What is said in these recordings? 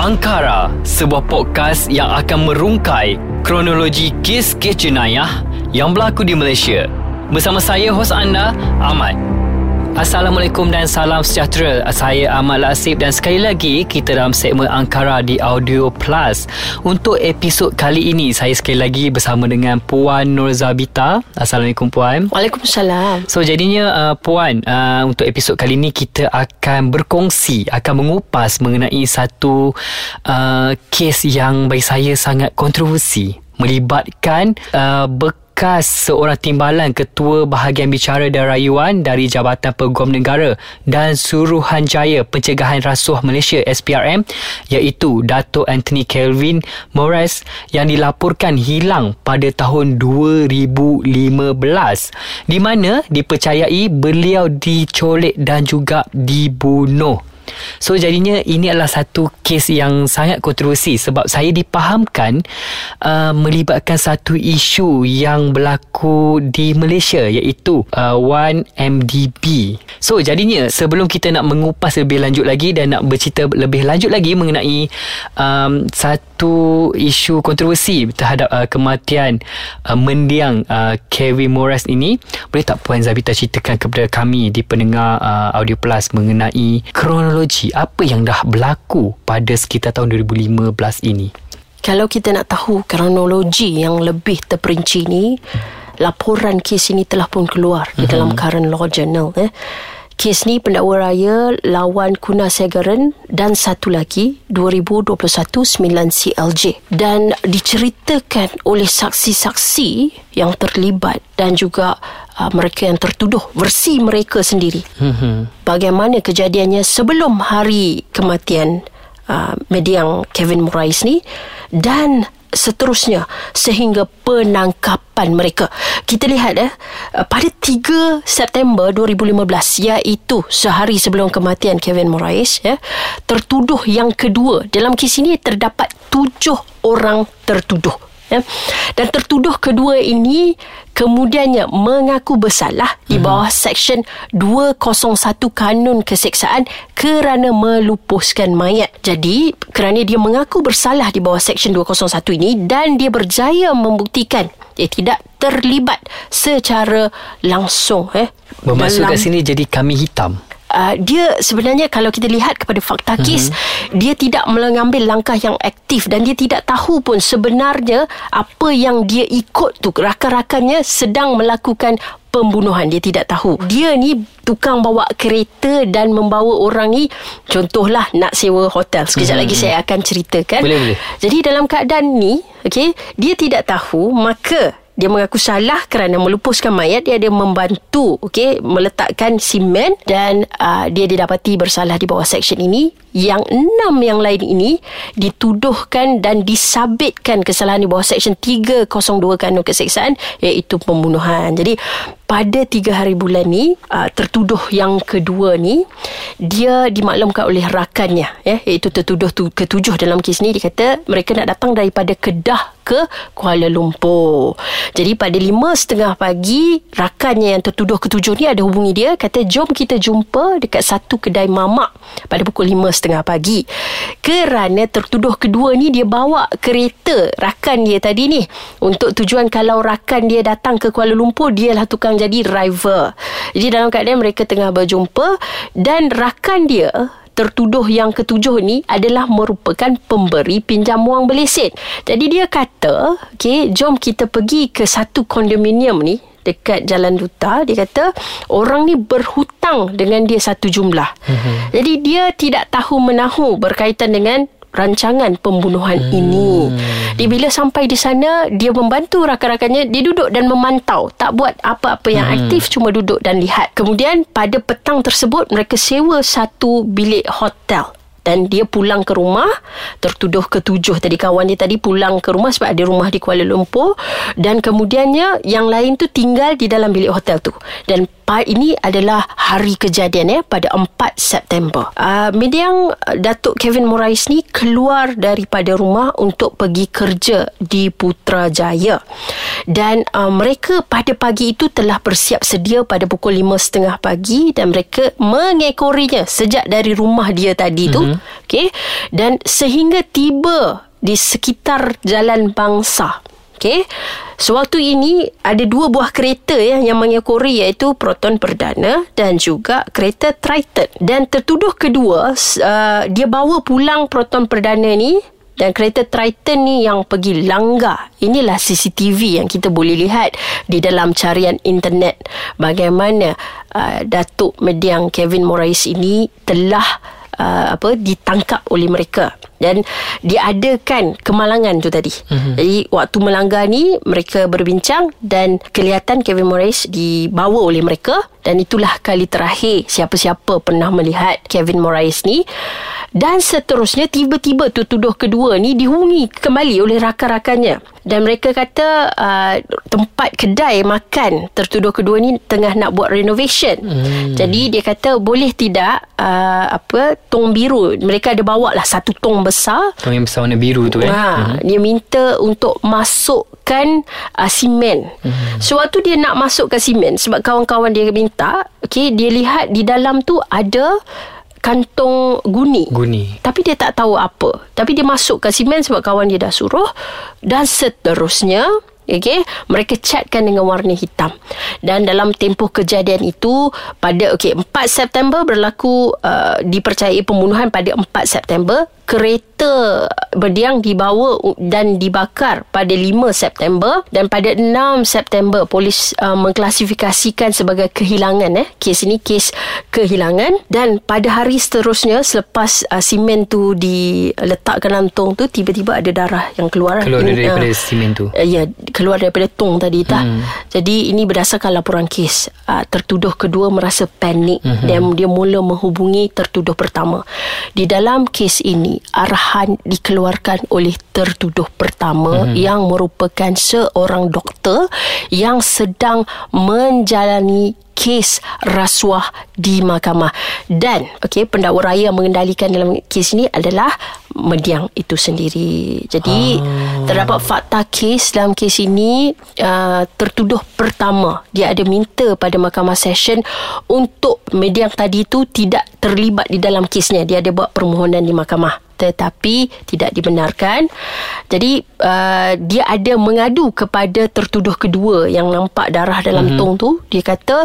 Angkara, sebuah podcast yang akan merungkai kronologi kes-kes jenayah yang berlaku di Malaysia. Bersama saya, hos anda, Ahmad. Assalamualaikum dan salam sejahtera. Saya Ahmad Lasif dan sekali lagi kita dalam segmen Angkara di Audio Plus. Untuk episod kali ini saya sekali lagi bersama dengan Puan Nur Zabita. Assalamualaikum Puan. Waalaikumsalam. So jadinya uh, Puan, uh, untuk episod kali ini kita akan berkongsi, akan mengupas mengenai satu uh, kes yang bagi saya sangat kontroversi melibatkan uh, bekas bekas seorang timbalan Ketua Bahagian Bicara dan Rayuan dari Jabatan Peguam Negara dan Suruhanjaya Pencegahan Rasuah Malaysia SPRM iaitu Dato' Anthony Kelvin Morris yang dilaporkan hilang pada tahun 2015 di mana dipercayai beliau dicolek dan juga dibunuh. So jadinya ini adalah satu kes yang sangat kontroversi sebab saya dipahamkan uh, melibatkan satu isu yang berlaku di Malaysia iaitu uh, 1MDB. So jadinya sebelum kita nak mengupas lebih lanjut lagi dan nak bercerita lebih lanjut lagi mengenai um, satu isu kontroversi terhadap uh, kematian uh, mendiang uh, Kevin Morris ini, boleh tak Puan Zabita ceritakan kepada kami di pendengar uh, Audio Plus mengenai kronologi kronologi apa yang dah berlaku pada sekitar tahun 2015 ini? Kalau kita nak tahu kronologi yang lebih terperinci ni, laporan kes ini telah pun keluar mm-hmm. di mhm. dalam current law journal. Eh. Kes ni pendakwa raya lawan Kuna Segaren dan satu lagi 2021 9 CLJ dan diceritakan oleh saksi-saksi yang terlibat dan juga uh, mereka yang tertuduh versi mereka sendiri. Mm-hmm. Bagaimana kejadiannya sebelum hari kematian uh, mediang Kevin Morais ni dan seterusnya sehingga penangkapan mereka. Kita lihat eh pada 3 September 2015 iaitu sehari sebelum kematian Kevin Morais ya tertuduh yang kedua dalam kes ini terdapat tujuh orang tertuduh ya. Dan tertuduh kedua ini kemudiannya mengaku bersalah di mhm. bawah Seksyen 201 Kanun Keseksaan kerana melupuskan mayat. Jadi, kerana dia mengaku bersalah di bawah Seksyen 201 ini dan dia berjaya membuktikan dia tidak terlibat secara langsung eh bermaksud kat sini jadi kami hitam uh, dia sebenarnya kalau kita lihat kepada fakta kes mm-hmm. dia tidak mengambil langkah yang aktif dan dia tidak tahu pun sebenarnya apa yang dia ikut tu. Rakan-rakannya sedang melakukan pembunuhan. Dia tidak tahu. Dia ni tukang bawa kereta dan membawa orang ni contohlah nak sewa hotel. Sekejap mm-hmm. lagi saya akan ceritakan. Boleh boleh. Jadi dalam keadaan ni okey dia tidak tahu maka dia mengaku salah kerana melupuskan mayat dia ada membantu okey meletakkan simen dan uh, dia didapati bersalah di bawah seksyen ini. Yang enam yang lain ini dituduhkan dan disabitkan kesalahan di bawah seksyen 302 kanun keseksaan iaitu pembunuhan. Jadi pada tiga hari bulan ni uh, tertuduh yang kedua ni dia dimaklumkan oleh rakannya ya iaitu tertuduh tu, ketujuh dalam kes ni. Dia kata mereka nak datang daripada Kedah ke Kuala Lumpur. Jadi pada lima setengah pagi rakannya yang tertuduh ketujuh ni ada hubungi dia kata jom kita jumpa dekat satu kedai mamak pada pukul lima setengah pagi. Kerana tertuduh kedua ni dia bawa kereta rakan dia tadi ni. Untuk tujuan kalau rakan dia datang ke Kuala Lumpur dialah tukang jadi driver. Jadi dalam keadaan mereka tengah berjumpa dan rakan dia tertuduh yang ketujuh ni adalah merupakan pemberi pinjam wang beleset. Jadi dia kata, okay, jom kita pergi ke satu kondominium ni dekat Jalan Duta dia kata orang ni berhutang dengan dia satu jumlah. Mm-hmm. Jadi dia tidak tahu menahu berkaitan dengan rancangan pembunuhan hmm. ini. Dia bila sampai di sana, dia membantu rakan-rakannya, dia duduk dan memantau. Tak buat apa-apa yang hmm. aktif, cuma duduk dan lihat. Kemudian pada petang tersebut, mereka sewa satu bilik hotel dan dia pulang ke rumah tertuduh ketujuh tadi kawan dia tadi pulang ke rumah sebab ada rumah di Kuala Lumpur dan kemudiannya yang lain tu tinggal di dalam bilik hotel tu dan ini adalah hari kejadian ya pada 4 September. Uh, Mediang Datuk Kevin Morais ni keluar daripada rumah untuk pergi kerja di Putrajaya. Dan uh, mereka pada pagi itu telah bersiap sedia pada pukul 5.30 pagi dan mereka mengekorinya sejak dari rumah dia tadi tu. Mm-hmm. Okay? Dan sehingga tiba di sekitar Jalan Bangsa. Okay. Sewaktu ini ada dua buah kereta ya, yang mengekori iaitu Proton Perdana dan juga kereta Triton. Dan tertuduh kedua, uh, dia bawa pulang Proton Perdana ni dan kereta Triton ni yang pergi langgar. Inilah CCTV yang kita boleh lihat di dalam carian internet. Bagaimana uh, Datuk Mediang Kevin Morais ini telah uh, apa ditangkap oleh mereka dan diadakan kemalangan tu tadi. Mm-hmm. Jadi waktu melanggar ni mereka berbincang dan kelihatan Kevin Morris dibawa oleh mereka dan itulah kali terakhir siapa-siapa pernah melihat Kevin Morris ni dan seterusnya tiba-tiba tuduh kedua ni dihungi kembali oleh rakan-rakannya dan mereka kata uh, tempat kedai makan tertuduh kedua ni tengah nak buat renovation. Hmm. Jadi dia kata boleh tidak uh, apa tong biru mereka ada bawa lah satu tong besar. Tong yang besar warna biru tu kan. Ha, hmm. dia minta untuk masukkan uh, simen. Hmm. Sewaktu dia nak masukkan simen sebab kawan-kawan dia minta, okey dia lihat di dalam tu ada kantong guni. Guni. Tapi dia tak tahu apa. Tapi dia masuk ke simen sebab kawan dia dah suruh. Dan seterusnya, okay, mereka catkan dengan warna hitam. Dan dalam tempoh kejadian itu, pada okay, 4 September berlaku uh, dipercayai pembunuhan pada 4 September kereta berdiang dibawa dan dibakar pada 5 September dan pada 6 September polis uh, mengklasifikasikan sebagai kehilangan eh. Kes ini kes kehilangan dan pada hari seterusnya selepas uh, simen tu diletakkan dalam tong tu tiba-tiba ada darah yang keluar keluar ini, daripada uh, simen tu. uh, ya keluar daripada tong tadi tak? Hmm. jadi ini berdasarkan laporan kes uh, tertuduh kedua merasa panik. Hmm. dan dia mula menghubungi tertuduh pertama. Di dalam kes ini arahan dikeluarkan oleh tertuduh pertama mm-hmm. yang merupakan seorang doktor yang sedang menjalani kes rasuah di mahkamah dan okey pendakwa raya yang mengendalikan dalam kes ini adalah mediang itu sendiri. Jadi oh. terdapat fakta kes dalam kes ini uh, tertuduh pertama dia ada minta pada mahkamah session untuk mediang tadi itu tidak terlibat di dalam kesnya. Dia ada buat permohonan di mahkamah tetapi tidak dibenarkan. Jadi uh, dia ada mengadu kepada tertuduh kedua yang nampak darah dalam mm-hmm. tong tu. Dia kata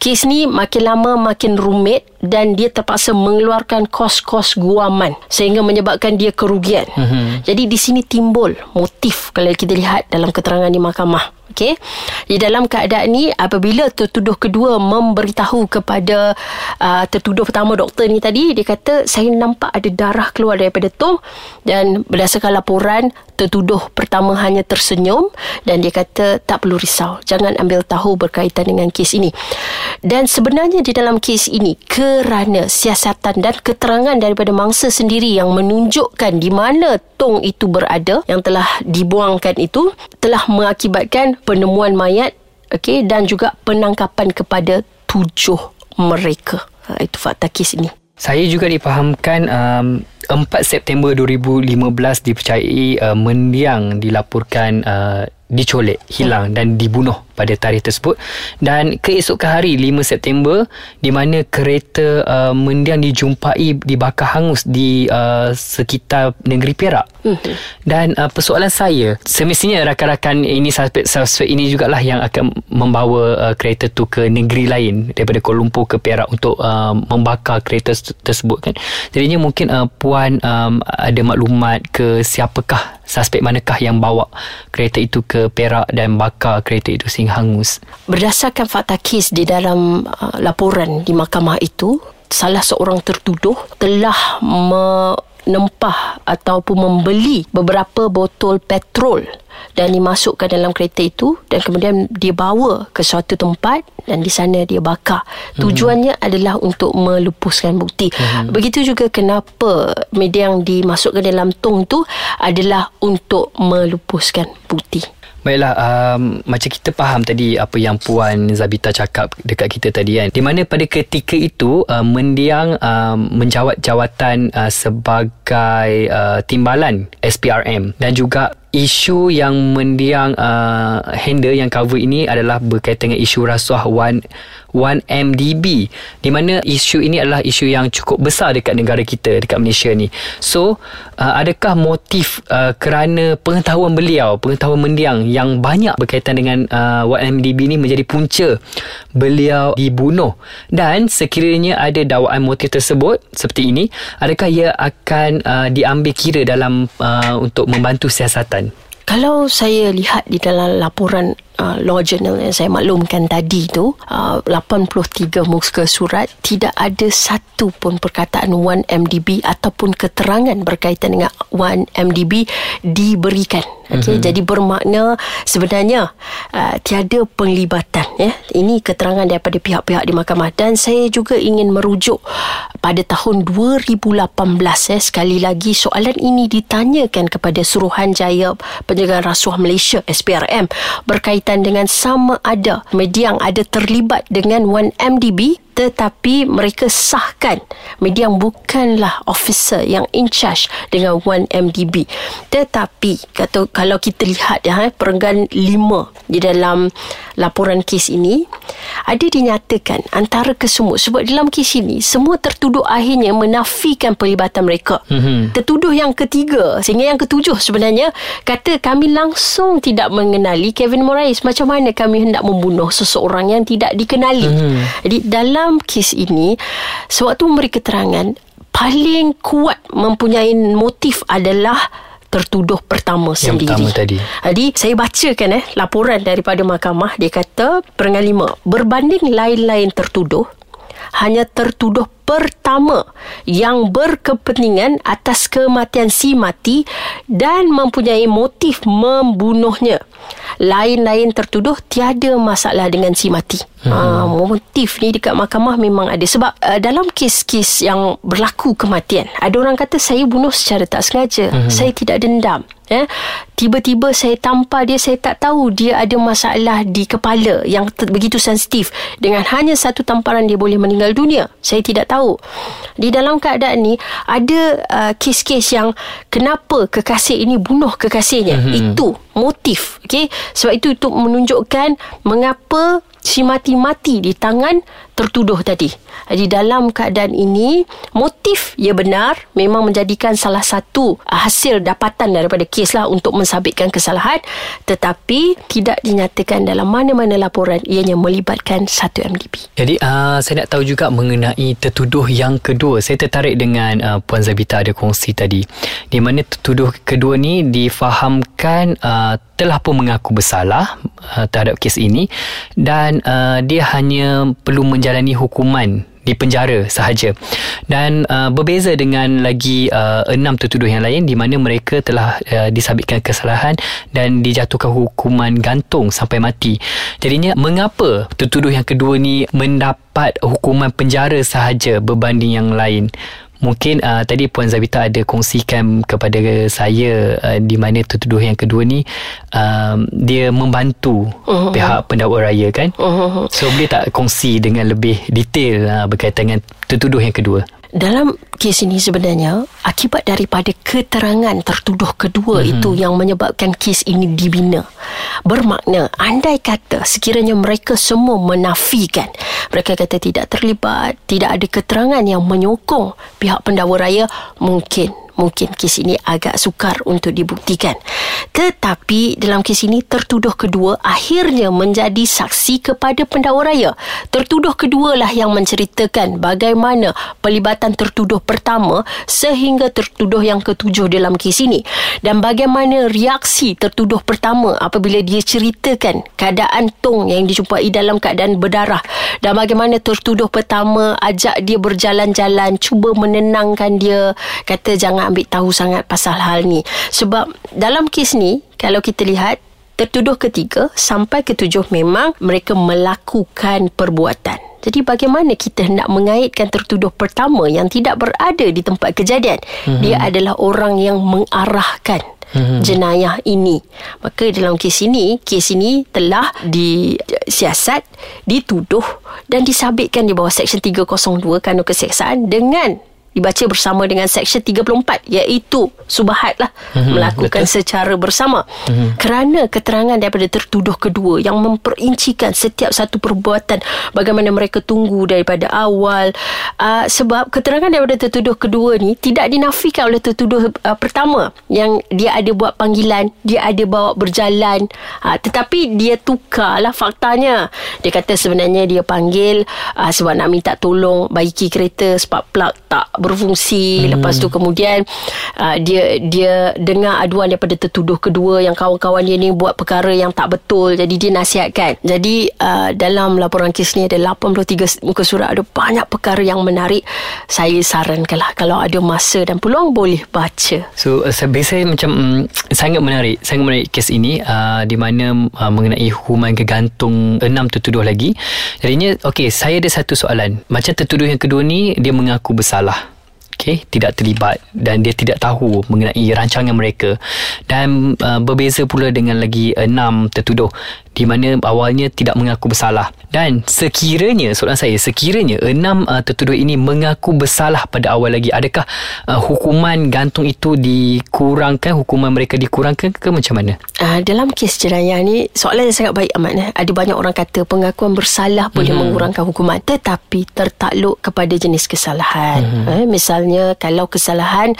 kes ni makin lama makin rumit dan dia terpaksa mengeluarkan kos-kos guaman sehingga menyebabkan dia kerugian. Mm-hmm. Jadi di sini timbul motif kalau kita lihat dalam keterangan di mahkamah. Okey. Di dalam keadaan ni apabila tertuduh kedua memberitahu kepada uh, tertuduh pertama doktor ni tadi dia kata saya nampak ada darah keluar daripada tong dan berdasarkan laporan tertuduh pertama hanya tersenyum dan dia kata tak perlu risau jangan ambil tahu berkaitan dengan kes ini dan sebenarnya di dalam kes ini kerana siasatan dan keterangan daripada mangsa sendiri yang menunjukkan di mana tong itu berada yang telah dibuangkan itu telah mengakibatkan penemuan mayat okay, dan juga penangkapan kepada tujuh mereka. Ha, itu fakta kes ini. Saya juga dipahamkan um, 4 September 2015 dipercayai uh, mendiang dilaporkan uh, dicolek, hilang dan dibunuh pada tarikh tersebut dan keesokan hari 5 September di mana kereta uh, mendiang dijumpai dibakar hangus di uh, sekitar negeri Perak. Mm-hmm. Dan uh, persoalan saya, semestinya rakan-rakan ini suspek-suspek ini jugalah yang akan membawa uh, kereta tu ke negeri lain daripada Kuala Lumpur ke Perak untuk uh, membakar kereta tersebut kan. Jadinya mungkin uh, puan um, ada maklumat ke siapakah suspek manakah yang bawa kereta itu ke Perak dan bakar kereta itu sehingga hangus. Berdasarkan fakta kes di dalam uh, laporan di mahkamah itu, salah seorang tertuduh telah me menempah ataupun membeli beberapa botol petrol dan dimasukkan dalam kereta itu dan kemudian dia bawa ke suatu tempat dan di sana dia bakar. Hmm. Tujuannya hmm. adalah untuk melupuskan bukti. Hmm. Begitu juga kenapa media yang dimasukkan dalam tong tu adalah untuk melupuskan bukti. Baiklah, um, macam kita faham tadi apa yang Puan Zabita cakap dekat kita tadi kan. Di mana pada ketika itu, uh, Mendiang uh, menjawat jawatan uh, sebagai uh, timbalan SPRM dan juga isu yang mendiang uh, handle yang cover ini adalah berkaitan dengan isu rasuah 1 1MDB di mana isu ini adalah isu yang cukup besar dekat negara kita dekat Malaysia ni. So, uh, adakah motif uh, kerana pengetahuan beliau, pengetahuan mendiang yang banyak berkaitan dengan uh, 1MDB ni menjadi punca beliau dibunuh dan sekiranya ada dakwaan motif tersebut seperti ini, adakah ia akan uh, diambil kira dalam uh, untuk membantu siasatan kalau saya lihat di dalam laporan uh, law journal yang saya maklumkan tadi tu uh, 83 muka surat tidak ada satu pun perkataan 1MDB ataupun keterangan berkaitan dengan 1MDB diberikan okay? mm-hmm. jadi bermakna sebenarnya uh, tiada penglibatan ya ini keterangan daripada pihak-pihak di mahkamah dan saya juga ingin merujuk pada tahun 2018 ya sekali lagi soalan ini ditanyakan kepada Suruhanjaya Penjagaan Rasuah Malaysia SPRM berkaitan berkaitan dengan sama ada. Media yang ada terlibat dengan 1MDB tetapi mereka sahkan media yang bukanlah officer yang in charge dengan 1MDB tetapi kata, kalau kita lihat ya, eh, perenggan 5 di dalam laporan kes ini ada dinyatakan antara kesemua sebab dalam kes ini semua tertuduh akhirnya menafikan pelibatan mereka mm-hmm. tertuduh yang ketiga sehingga yang ketujuh sebenarnya kata kami langsung tidak mengenali Kevin Morais macam mana kami hendak membunuh seseorang yang tidak dikenali mm-hmm. jadi dalam dalam kes ini sewaktu memberi keterangan paling kuat mempunyai motif adalah tertuduh pertama yang sendiri. Yang pertama tadi. Jadi saya bacakan eh laporan daripada mahkamah dia kata perenggan lima berbanding lain-lain tertuduh hanya tertuduh pertama yang berkepentingan atas kematian si mati dan mempunyai motif membunuhnya. Lain-lain tertuduh tiada masalah dengan si mati. Hmm. Uh, motif ni dekat mahkamah memang ada sebab uh, dalam kes-kes yang berlaku kematian ada orang kata saya bunuh secara tak sengaja. Hmm. Saya tidak dendam ya tiba-tiba saya tampar dia saya tak tahu dia ada masalah di kepala yang begitu sensitif dengan hanya satu tamparan dia boleh meninggal dunia saya tidak tahu di dalam keadaan ni ada uh, kes-kes yang kenapa kekasih ini bunuh kekasihnya mm-hmm. itu motif okey sebab itu untuk menunjukkan mengapa si mati-mati di tangan tertuduh tadi. Jadi dalam keadaan ini motif ia benar memang menjadikan salah satu hasil dapatan daripada kes lah untuk mensabitkan kesalahan tetapi tidak dinyatakan dalam mana-mana laporan ianya melibatkan satu MDB. Jadi uh, saya nak tahu juga mengenai tertuduh yang kedua. Saya tertarik dengan uh, Puan Zabita ada kongsi tadi. Di mana tertuduh kedua ni difahamkan uh, telah pun mengaku bersalah uh, terhadap kes ini dan uh, dia hanya perlu menjalani hukuman di penjara sahaja. Dan uh, berbeza dengan lagi uh, enam tertuduh yang lain di mana mereka telah uh, disabitkan kesalahan dan dijatuhkan hukuman gantung sampai mati. Jadinya mengapa tertuduh yang kedua ni mendapat hukuman penjara sahaja berbanding yang lain Mungkin uh, tadi Puan Zabita ada kongsikan kepada saya uh, di mana tertuduh yang kedua ni uh, dia membantu uh-huh. pihak pendakwa raya kan. Uh-huh. So boleh tak kongsi dengan lebih detail uh, berkaitan dengan tertuduh yang kedua? Dalam kes ini sebenarnya akibat daripada keterangan tertuduh kedua mm-hmm. itu yang menyebabkan kes ini dibina. Bermakna andai kata sekiranya mereka semua menafikan, mereka kata tidak terlibat, tidak ada keterangan yang menyokong pihak pendakwa raya, mungkin mungkin kes ini agak sukar untuk dibuktikan. Tetapi dalam kes ini tertuduh kedua akhirnya menjadi saksi kepada pendakwa raya. Tertuduh kedua lah yang menceritakan bagaimana pelibatan tertuduh pertama sehingga tertuduh yang ketujuh dalam kes ini dan bagaimana reaksi tertuduh pertama apabila dia ceritakan keadaan Tong yang dijumpai dalam keadaan berdarah dan bagaimana tertuduh pertama ajak dia berjalan-jalan cuba menenangkan dia kata jangan nak ambil tahu sangat pasal hal ni. Sebab dalam kes ni, kalau kita lihat, tertuduh ketiga sampai ketujuh memang mereka melakukan perbuatan. Jadi bagaimana kita nak mengaitkan tertuduh pertama yang tidak berada di tempat kejadian? Mm-hmm. Dia adalah orang yang mengarahkan mm-hmm. jenayah ini. Maka dalam kes ini, kes ini telah disiasat, dituduh dan disabitkan di bawah Seksyen 302 Kanun Keseksaan dengan dibaca bersama dengan seksyen 34 iaitu subahat lah mm-hmm, melakukan betul. secara bersama mm-hmm. kerana keterangan daripada tertuduh kedua yang memperincikan setiap satu perbuatan bagaimana mereka tunggu daripada awal uh, sebab keterangan daripada tertuduh kedua ni tidak dinafikan oleh tertuduh uh, pertama yang dia ada buat panggilan dia ada bawa berjalan uh, tetapi dia tukarlah faktanya dia kata sebenarnya dia panggil uh, sebab nak minta tolong baiki kereta sebab plug tak berfungsi. Hmm. lepas tu kemudian uh, dia dia dengar aduan daripada tertuduh kedua yang kawan-kawan dia ni buat perkara yang tak betul. Jadi dia nasihatkan. Jadi uh, dalam laporan kes ni ada 83 muka surat. Ada banyak perkara yang menarik. Saya sarankanlah kalau ada masa dan peluang boleh baca. So uh, biasa macam um, sangat menarik sangat menarik kes ini uh, di mana uh, mengenai hukuman kegantung enam tertuduh lagi. Jadinya okey saya ada satu soalan. Macam tertuduh yang kedua ni dia mengaku bersalah okay, tidak terlibat dan dia tidak tahu mengenai rancangan mereka. Dan uh, berbeza pula dengan lagi enam tertuduh di mana awalnya tidak mengaku bersalah dan sekiranya soalan saya sekiranya enam uh, tertuduh ini mengaku bersalah pada awal lagi adakah uh, hukuman gantung itu dikurangkan hukuman mereka dikurangkan ke macam mana uh, dalam kes jenayah ni soalan yang sangat baik amat eh. ada banyak orang kata pengakuan bersalah boleh hmm. mengurangkan hukuman tetapi tertakluk kepada jenis kesalahan hmm. eh, misalnya kalau kesalahan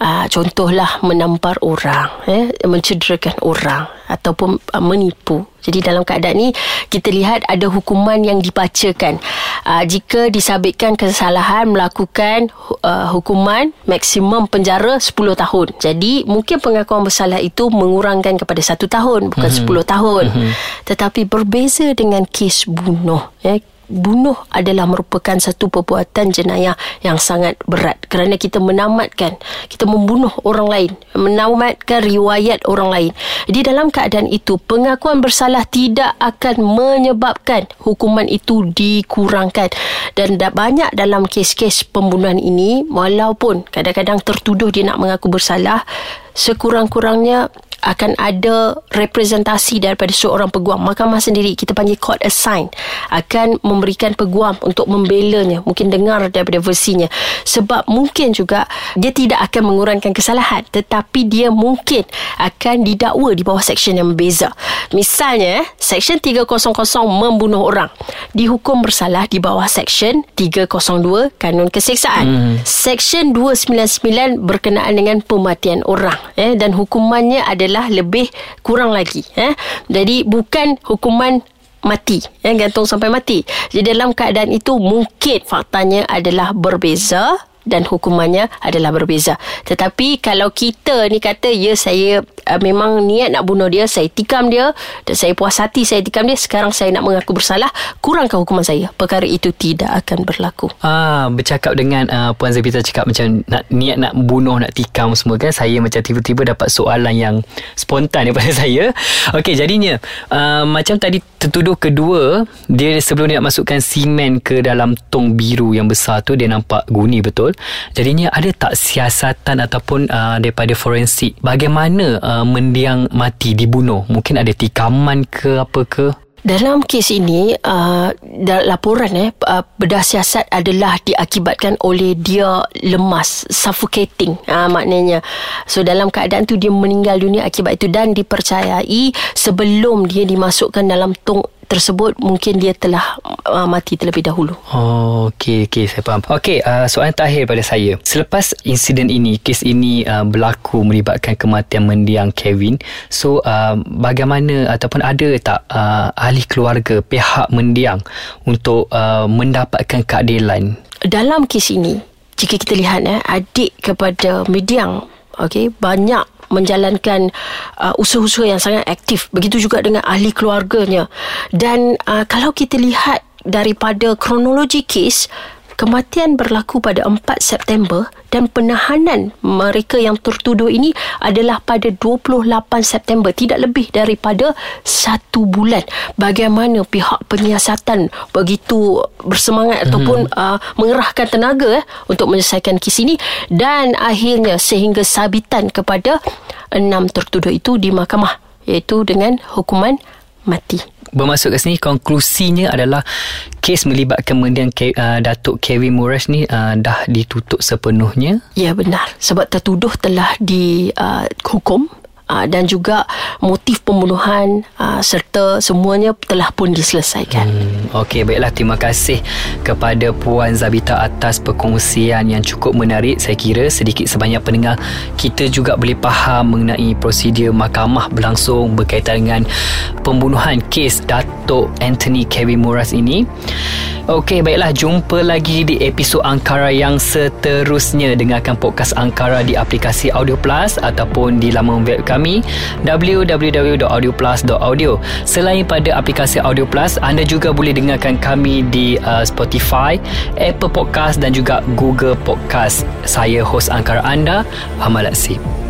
uh, contohlah menampar orang eh, mencederakan orang ataupun uh, menipu jadi dalam keadaan ni kita lihat ada hukuman yang dibacakan. Uh, jika disabitkan kesalahan melakukan uh, hukuman maksimum penjara 10 tahun. Jadi mungkin pengakuan bersalah itu mengurangkan kepada 1 tahun bukan mm-hmm. 10 tahun. Mm-hmm. Tetapi berbeza dengan kes bunuh. Ya, bunuh adalah merupakan satu perbuatan jenayah yang sangat berat. Kerana kita menamatkan kita membunuh orang lain menamatkan riwayat orang lain. Jadi dalam keadaan itu pengakuan bersalah tidak akan menyebabkan hukuman itu dikurangkan. Dan banyak dalam kes-kes pembunuhan ini walaupun kadang-kadang tertuduh dia nak mengaku bersalah sekurang-kurangnya akan ada representasi daripada seorang peguam. Mahkamah sendiri kita panggil court assign akan memberikan peguam untuk membelanya mungkin dengar daripada versinya. Sebab mungkin juga dia tidak akan mengurangkan kesalahan tetapi dia mungkin akan didakwa di bawah seksyen yang berbeza. Misalnya seksyen 300 membunuh orang. Dihukum bersalah di bawah seksyen 302 kanun keseksaan hmm. seksyen 299 berkenaan dengan pematian orang eh dan hukumannya adalah adalah lebih kurang lagi eh. Jadi bukan hukuman mati eh gantung sampai mati. Jadi dalam keadaan itu mungkin faktanya adalah berbeza dan hukumannya adalah berbeza. Tetapi kalau kita ni kata ya saya uh, memang niat nak bunuh dia, saya tikam dia dan saya puas hati saya tikam dia, sekarang saya nak mengaku bersalah, kurangkan hukuman saya. Perkara itu tidak akan berlaku. Ah, bercakap dengan uh, Puan Zabita cakap macam nak niat nak bunuh, nak tikam semua kan, saya macam tiba-tiba dapat soalan yang spontan daripada saya. Okey, jadinya uh, macam tadi tertuduh kedua, dia sebelum dia nak masukkan simen ke dalam tong biru yang besar tu dia nampak guni betul. Jadinya ada tak siasatan ataupun uh, daripada forensik bagaimana uh, mendiang mati dibunuh? Mungkin ada tikaman ke apa ke? Dalam kes ini, uh, laporan eh, uh, bedah siasat adalah diakibatkan oleh dia lemas, suffocating uh, maknanya. So dalam keadaan tu dia meninggal dunia akibat itu dan dipercayai sebelum dia dimasukkan dalam tong tersebut mungkin dia telah uh, mati terlebih dahulu. Oh, okey okey saya faham. Okey, uh, soalan terakhir pada saya. Selepas insiden ini, kes ini uh, berlaku melibatkan kematian mendiang Kevin. So, uh, bagaimana ataupun ada tak uh, ahli keluarga pihak mendiang untuk uh, mendapatkan keadilan? Dalam kes ini, jika kita lihat eh, adik kepada mendiang okey banyak menjalankan uh, usaha-usaha yang sangat aktif. Begitu juga dengan ahli keluarganya. Dan uh, kalau kita lihat daripada kronologi kes kematian berlaku pada 4 September dan penahanan mereka yang tertuduh ini adalah pada 28 September tidak lebih daripada satu bulan bagaimana pihak penyiasatan begitu bersemangat hmm. ataupun uh, mengerahkan tenaga eh, untuk menyelesaikan kes ini dan akhirnya sehingga sabitan kepada enam tertuduh itu di mahkamah iaitu dengan hukuman mati. Bermasuk ke sini konklusinya adalah kes melibatkan kemudian uh, Datuk Kevin Mores ni uh, dah ditutup sepenuhnya. Ya benar. Sebab tertuduh telah dihukum uh, uh, dan juga motif pembunuhan uh, serta semuanya telah pun diselesaikan. Hmm, Okey, baiklah terima kasih kepada Puan Zabita atas perkongsian yang cukup menarik. Saya kira sedikit sebanyak pendengar kita juga boleh faham mengenai prosedur mahkamah berlangsung berkaitan dengan pembunuhan kes Datuk Anthony Kevin Muras ini. Okey, baiklah jumpa lagi di episod Angkara yang seterusnya. Dengarkan podcast Angkara di aplikasi Audio Plus ataupun di laman web kami www.audioplus.audio. Selain pada aplikasi Audio Plus, anda juga boleh dengarkan kami di uh, Spotify, Apple Podcast dan juga Google Podcast. Saya host Angkara anda, Ahmad Laksib.